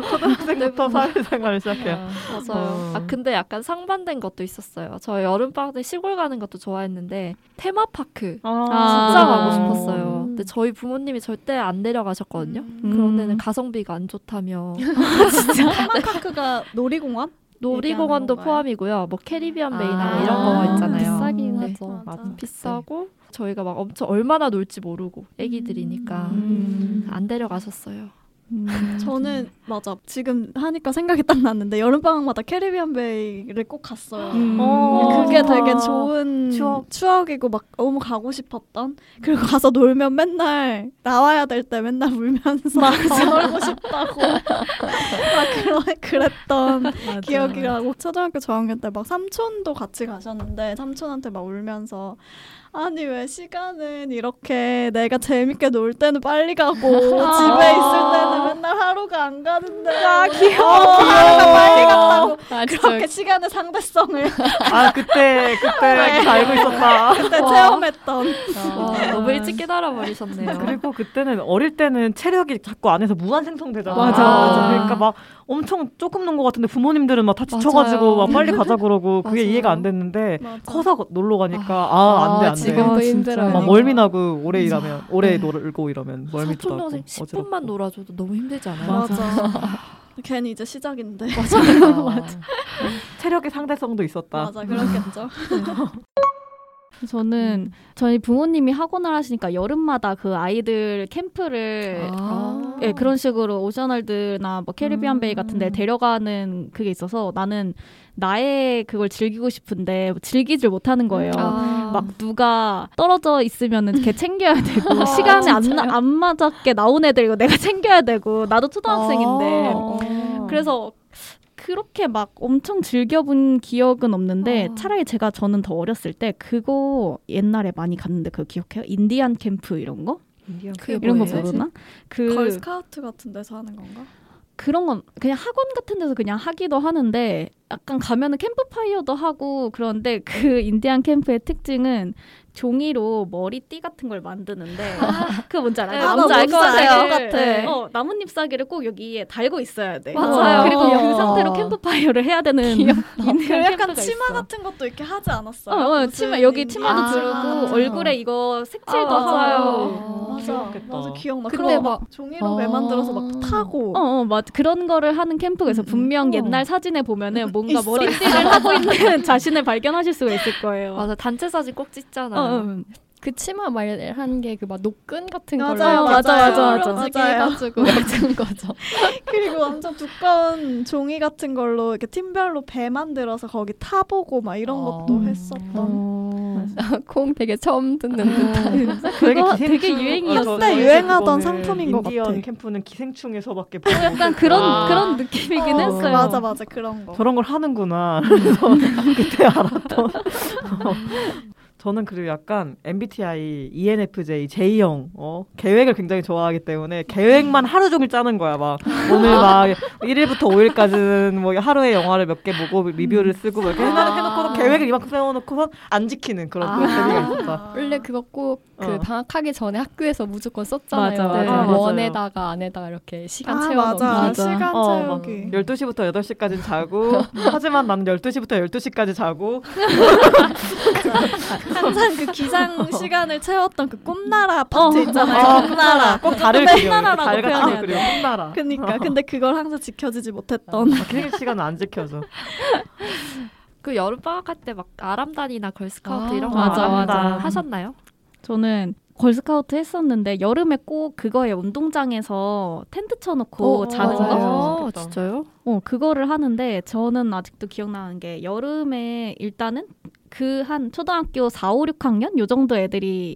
S1: 초등학생부터 사회생활을 시작해요
S4: 맞아요.
S1: 어.
S4: 아 근데 약간 상반된 것도 있었어요. 저 여름 방학 때 시골 가는 것도 좋아했는데 테마파크
S3: 아.
S4: 진짜
S3: 아.
S4: 가고 싶었어요. 근데 저희 부모님이 절대 안 데려가셨거든요. 그런 데는 가성비가 안 좋다며
S5: 테마파크가 놀이공원?
S4: 놀이공원도
S5: 얘기하는 건가요?
S4: 포함이고요. 뭐 캐리비안 베이나
S3: 아.
S4: 뭐 이런 거 있잖아요.
S2: 비싸긴
S4: 네.
S2: 하죠.
S5: 맞아.
S4: 비싸고 저희가 막 엄청 얼마나 놀지 모르고 애기들이니까
S3: 음.
S4: 안 데려가셨어요.
S3: 음.
S5: 저는 맞아 지금 하니까 생각이 딱 났는데 여름 방학마다 캐리비안 베이를 꼭 갔어요.
S3: 음.
S1: 어.
S5: 그게
S1: 좋아.
S5: 되게 좋은
S1: 추억.
S5: 추억. 이고 막 너무 가고 싶었던 그리고 가서 놀면 맨날 나와야 될 때 맨날 울면서 더 놀고 싶다고 막 그런 그랬던 기억이 나고 초등학교 저학년 때 막 삼촌도 같이 가셨는데 삼촌한테 막 울면서 아니 왜 시간은 이렇게 내가 재밌게 놀 때는 빨리 가고 집에 있을 때는 맨날 하루가 안 가는데 아 귀여워 하루가 빨리 갔다고
S2: 아,
S5: 그렇게 시간의 상대성을
S1: 아 그때 그때 다 알고 있었다
S5: 그때 체험했던
S4: 와, 너무 일찍 깨달아 버리셨네요.
S1: 그리고 그때는 어릴 때는 체력이 자꾸 안에서 무한 생성되잖아.
S3: 맞아, 맞아.
S1: 그러니까 막 엄청 조금 논 것 같은데 부모님들은 막 다 지쳐가지고
S2: 맞아요.
S1: 막 빨리 가자 그러고 그게. 이해가 안 됐는데
S5: 맞아.
S1: 커서 놀러 가니까 아 안돼 안 돼.
S2: 지금도
S3: 진짜.
S2: 힘들어요.
S1: 막 멀미 나고 오래 일하면 오래
S4: 네.
S1: 놀고 이러면 멀미도
S4: 사촌
S1: 나고
S4: 동생 10분만 놀아줘도 너무 힘들지 않아요?
S5: 맞아. 괜히 이제 시작인데
S2: 맞아.
S1: 체력의 상대성도 있었다.
S5: 맞아 그렇겠죠.
S3: 저는 저희 부모님이 학원을 하시니까 여름마다 그 아이들 캠프를
S4: 아.
S3: 예, 그런 식으로 오션월드나 뭐 캐리비안 베이 같은 데 데려가는 그게 있어서 나는 나의 그걸 즐기고 싶은데 즐기질 못하는 거예요.
S4: 아.
S3: 막 누가 떨어져 있으면은 걔 챙겨야 되고 시간에 안,
S2: 진짜요?
S3: 나- 안 맞게 나온 애들 이거 내가 챙겨야 되고 나도 초등학생인데
S2: 어.
S3: 그래서 그렇게 막 엄청 즐겨본 기억은 없는데
S4: 어.
S3: 차라리 제가 저는 더 어렸을 때 그거 옛날에 많이 갔는데 그거 기억해요? 인디안 캠프 이런 거?
S4: 그게
S3: 이런 거? 모르나? 그
S5: 걸스카우트 같은 데서 하는 건가?
S3: 그런 건 그냥 학원 같은 데서 그냥 하기도 하는데 약간 가면은 캠프파이어도 하고 그런데 그 인디안 캠프의 특징은 종이로 머리띠 같은 걸 만드는데 그거 뭔지 알아요?
S5: 아, 나
S3: 알 것. 같아. 어, 나뭇잎 사기를 꼭 여기에 달고 있어야 돼.
S4: 맞아요.
S3: 그리고 그
S2: 어.
S3: 상태로 캠프파이어를 해야 되는
S5: 그 약간 치마
S3: 있어.
S5: 같은 것도 이렇게 하지 않았어요?
S3: 어, 어, 치마 여기 치마도
S4: 아,
S3: 두르고. 얼굴에 이거 색칠도
S4: 아, 맞아요.
S3: 하고
S5: 맞아,
S1: 즐겁겠다.
S5: 맞아 기억나.
S2: 근데 막-
S5: 막 종이로 배 만들어서 막
S2: 아.
S5: 타고.
S3: 어, 어, 맞. 그런 거를 하는 캠프가 있어.
S2: 음,
S3: 분명
S5: 음.
S3: 옛날 사진에 보면은 뭔가 머리띠를 하고 있는 자신을 발견하실 수가 있을 거예요.
S4: 맞아 단체 사진 꼭 찍잖아 요.
S3: 어, 어.
S2: 그 치마 말한 게 그막 노끈 같은
S5: 맞아요,
S2: 걸로
S3: 맞아, 맞아, 맞아.
S2: 맞아
S5: 맞아요.
S2: 해가지고 만든 거죠.
S5: 그리고 엄청 두꺼운 종이 같은 걸로 이렇게 팀별로 배 만들어서 거기 타보고 막 이런
S2: 어.
S5: 것도 했었던.
S2: 콩 되게 처음 듣는 듯한.
S3: 그거 되게 유행이었어.
S5: 그때 유행하던 상품인 것
S1: 인디언
S5: 같아.
S1: 캠프는 기생충에서밖에
S3: 어, 약간 그런
S2: 아.
S3: 그런 느낌이긴
S5: 어,
S3: 했어요.
S5: 맞아 맞아 그런 거.
S1: 저런 걸 하는구나. 그래서 그때 알았던. 저는 그리고 약간 MBTI, ENFJ, J형 어, 계획을 굉장히 좋아하기 때문에 계획만 하루 종일 짜는 거야. 막 오늘 막 1일부터 5일까지는 뭐 하루에 영화를 몇 개 보고 리뷰를 쓰고 뭐 이렇게 해놓고서 계획을 이만큼 세워놓고선 안 지키는 그런 그런 재미가 있었다.
S2: 원래 그거 꼭그
S1: 어.
S2: 방학하기 전에 학교에서 무조건 썼잖아요.
S3: 맞아,
S5: 맞아,
S2: 네.
S1: 맞아요.
S2: 원에다가 안에다가 이렇게 시간
S5: 아
S2: 채워놓고.
S5: 맞아.
S3: 맞아.
S5: 시간
S1: 어, 막
S5: 채우기.
S1: 12시부터 8시까지 자고 하지만 나는 12시부터 12시까지 자고
S5: 항상 그 기상 시간을 채웠던 그 꿈나라 파트
S3: 어.
S5: 있잖아요. 꿈나라.
S1: 꼭 달을
S5: 맨
S1: 그려.
S5: 나라라고
S1: 달 같은
S5: 표현해야
S1: 거 그려. 꿈나라.
S5: 그니까 근데 그걸 항상 지켜지지 못했던.
S1: 아, 계획 시간은 안 지켜져.
S4: 그 여름 방학 할 때 막 아람단이나 걸스카우트
S2: 아,
S4: 이런 거
S3: 맞아,
S1: 맞아.
S4: 하셨나요?
S3: 저는 걸스카우트 했었는데 여름에 꼭 그거에 운동장에서 텐트 쳐놓고
S2: 어,
S3: 자는. 거.
S1: 좋겠다.
S4: 진짜요?
S3: 어 그거를 하는데 저는 아직도 기억나는 게 여름에 일단은 그 한 초등학교 4, 5, 6학년 요 정도 애들이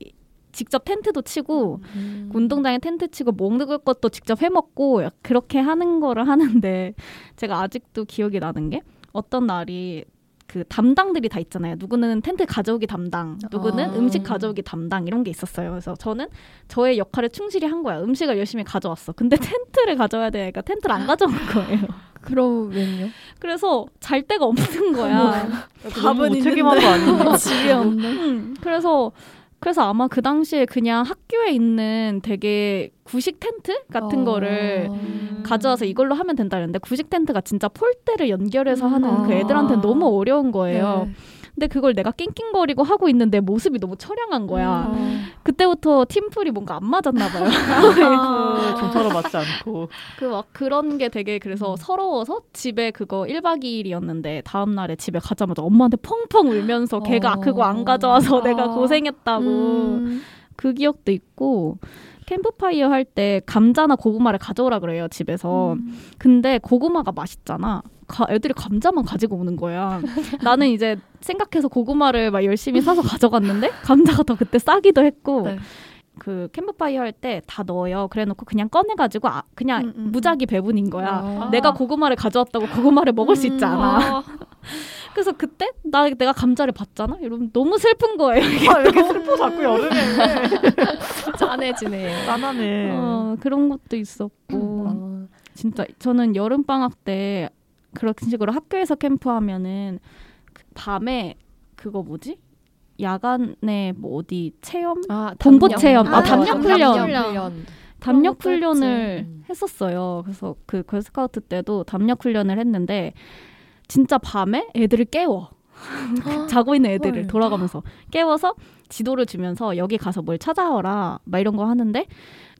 S3: 직접 텐트도 치고
S2: 음.
S3: 운동장에 텐트 치고 먹는 것도 직접 해 먹고 그렇게 하는 거를 하는데 제가 아직도 기억이 나는 게 어떤 날이 그 담당들이 다 있잖아요. 누구는 텐트 가져오기 담당, 누구는
S2: 아.
S3: 음식 가져오기 담당 이런 게 있었어요. 그래서 저는 저의 역할을 충실히 한 거야. 음식을 열심히 가져왔어. 근데 텐트를 가져와야 되니까 텐트를 안 가져온 거예요.
S2: 그러면요?
S3: 그래서 잘 데가 없는 거야.
S1: 너무 무책임한 거 아니니?
S5: 집이 없는.
S3: 음, 그래서 그래서 아마 그 당시에 그냥 학교에 있는 되게 구식 텐트 같은
S2: 어.
S3: 거를 가져와서 이걸로 하면 된다는데 구식 텐트가 진짜 폴대를 연결해서 하는 그
S2: 아.
S3: 애들한테 너무 어려운 거예요.
S2: 네.
S3: 근데 그걸 내가 낑낑거리고 하고 있는데 모습이 너무 처량한 거야.
S2: 어.
S3: 그때부터 팀플이 뭔가 안 맞았나 봐요.
S1: 그 좀처럼 맞지 않고.
S3: 그 막 그런 게 되게 그래서 서러워서 집에 그거 1박 2일이었는데 다음 날에 집에 가자마자 엄마한테 펑펑 울면서 걔가
S2: 어.
S3: 그거 안 가져와서 내가
S5: 아.
S3: 고생했다고
S5: 음.
S3: 그 기억도 있고 캠프파이어 할 때 감자나 고구마를 가져오라 그래요 집에서. 근데 고구마가 맛있잖아. 가- 애들이 감자만 가지고 오는 거야. 나는 이제 생각해서 고구마를 막 열심히 사서 가져갔는데 감자가 더 그때 싸기도 했고
S4: 네.
S3: 그 캠프파이어 할 때 다 넣어요. 그래놓고 그냥 꺼내가지고 아, 그냥
S5: 음, 음,
S3: 무작위 배분인 거야.
S2: 아.
S3: 내가 고구마를 가져왔다고 고구마를 먹을 수 있지 않아.
S4: 아,
S3: 그래서 그때 나 내가 감자를 봤잖아? 이러면 너무 슬픈 거예요.
S1: 아, 왜 이렇게 슬퍼 자꾸 여름에.
S2: 짠해지네요.
S1: 짠하네.
S3: 어, 그런 것도 있었고.
S2: 아.
S3: 진짜 저는 여름 방학 때 그런 식으로 학교에서 캠프하면은 그 밤에 그거 뭐지 야간에 뭐 어디 체험
S2: 아,
S3: 공부. 체험.
S5: 아, 담력
S2: 담력
S3: 훈련.
S2: 훈련.
S3: 담력. 훈련을
S2: 음.
S3: 했었어요. 그래서 그 걸스카우트 때도 담력 훈련을 했는데 진짜 밤에 애들을 깨워 자고 있는 애들을
S2: 헐.
S3: 돌아가면서 깨워서 지도를 주면서 여기 가서 뭘 찾아와라 막 이런 거 하는데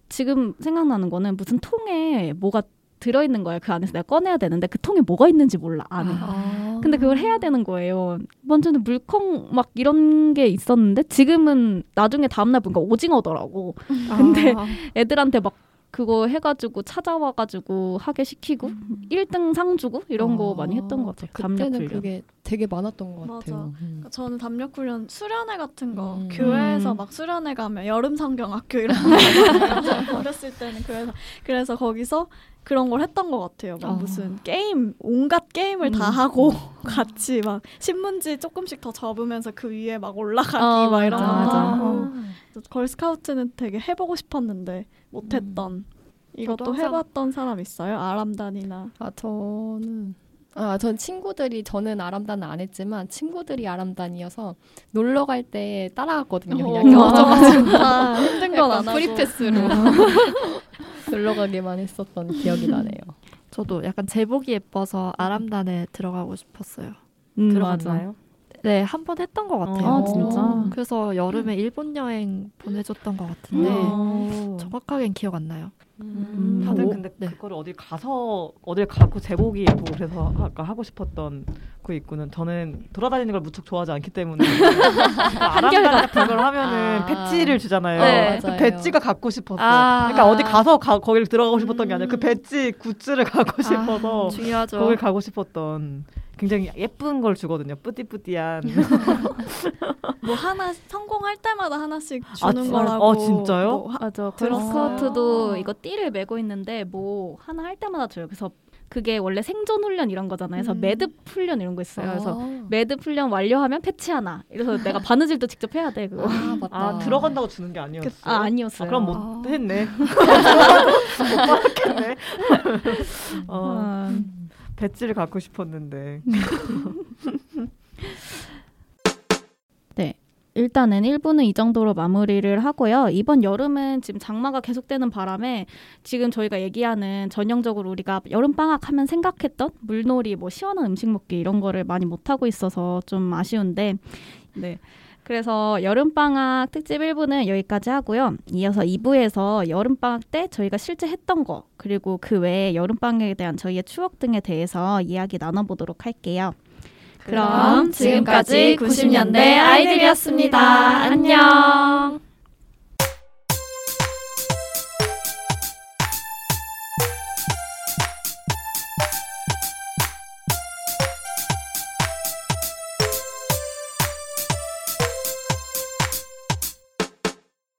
S3: 지금 생각나는 거는 무슨 통에 뭐가 들어있는 거야 그 안에서 내가 꺼내야 되는데 그 통에 뭐가 있는지 몰라 안에
S2: 아.
S3: 근데 그걸 해야 되는 거예요 먼저는 물컹 막 이런 게 있었는데 지금은 나중에 다음날 보니까 오징어더라고 근데
S2: 아.
S3: 애들한테 막 그거 해가지고 찾아와가지고 하게 시키고 일 1등 상 주고 이런 거
S2: 아,
S3: 많이 했던 것 같아요. 담력
S2: 그때는
S3: 훈련.
S2: 그게 되게 많았던 것
S5: 맞아.
S2: 같아요. 음.
S5: 저는 담력 훈련 수련회 같은 거
S2: 음.
S5: 교회에서
S3: 음.
S5: 막 수련회 가면 여름 성경학교 이런 거 어렸을 때는 그래서 그래서 거기서 그런 걸 했던 것 같아요. 막
S2: 아.
S5: 무슨 게임 온갖 게임을 다
S3: 음.
S5: 하고 같이 막 신문지 조금씩 더 접으면서 그 위에 막 올라가기
S3: 어,
S5: 막 이런
S3: 맞아,
S5: 거
S3: 맞아.
S5: 하고 걸스카우트는 되게 해보고 싶었는데 못했던 이것도
S4: 저도 항상-
S5: 해봤던 사람 있어요? 아람단이나
S2: 아 저는 아, 전 친구들이 저는 아람단은 안 했지만 친구들이 아람단이어서 놀러 갈 때 따라갔거든요.
S5: 어,
S2: 그냥
S5: 맞아, 진짜 힘든 건 안 하고
S2: free pass로 놀러 가기만 했었던 기억이 나네요.
S4: 저도 약간 제복이 예뻐서 아람단에 들어가고 싶었어요.
S3: 음,
S1: 들어갔나요?
S4: 네, 한 번 했던 것 같아요.
S3: 아, 진짜?
S4: 그래서 여름에 일본 여행 보내줬던 것 같은데
S1: 어.
S4: 정확하게는 기억 안 나요.
S1: 음. 다들
S4: 오,
S1: 근데
S4: 네.
S1: 그거를 어딜 가서 어딜 가고 제복이 예쁘고 그래서 아까 하고 싶었던 그 입구는 저는 돌아다니는 걸 무척 좋아하지 않기 때문에 아랑간 같은 걸 하면은
S2: 아.
S1: 배지를 주잖아요.
S2: 네,
S1: 그. 배지가 갖고 싶었어요.
S4: 아.
S1: 그러니까 어디 가서 가, 거기를 들어가고 싶었던 게 아니라 그 배지 굿즈를 갖고 싶어서
S4: 아, 중요하죠.
S1: 거길 가고 싶었던 굉장히 예쁜 걸 주거든요. 뿌띠뿌띠한.
S5: 뭐 하나 성공할 때마다 하나씩
S1: 아,
S5: 주는
S1: 진-
S5: 거라고.
S1: 어, 진짜요?
S5: 뭐 하-
S3: 맞아.
S5: 들었어요.
S3: 드러스커트도 이거 띠를 메고 있는데 뭐 하나 할 때마다 줘요. 그래서 그게 원래 생존 훈련 이런 거잖아요. 그래서
S5: 음.
S3: 매듭 훈련 이런 거 있어요. 그래서
S2: 아.
S3: 매듭 훈련 완료하면 패치 하나. 이래서 내가 바느질도 직접 해야 돼 그거.
S2: 아, 맞다.
S1: 아 들어간다고 주는 게 아니었어요.
S3: 아 아니었어요.
S1: 아, 그럼 못
S4: 아.
S1: 했네. 못 받았겠네. 어,
S3: 아,
S1: 배지를 갖고 싶었는데.
S3: 일단은 1부는 이 정도로 마무리를 하고요. 이번 여름은 지금 장마가 계속되는 바람에 지금 저희가 얘기하는 전형적으로 우리가 여름 방학 하면 생각했던 물놀이, 뭐 시원한 음식 먹기 이런 거를 많이 못 하고 있어서 좀 아쉬운데 네. 그래서 여름방학 특집 1부는 여기까지 하고요. 이어서 2부에서 여름방학 때 저희가 실제 했던 거, 그리고 그 외에 여름방학에 대한 저희의 추억 등에 대해서 이야기 나눠보도록 할게요.
S4: 그럼 지금까지 90년대 아이들이었습니다. 안녕.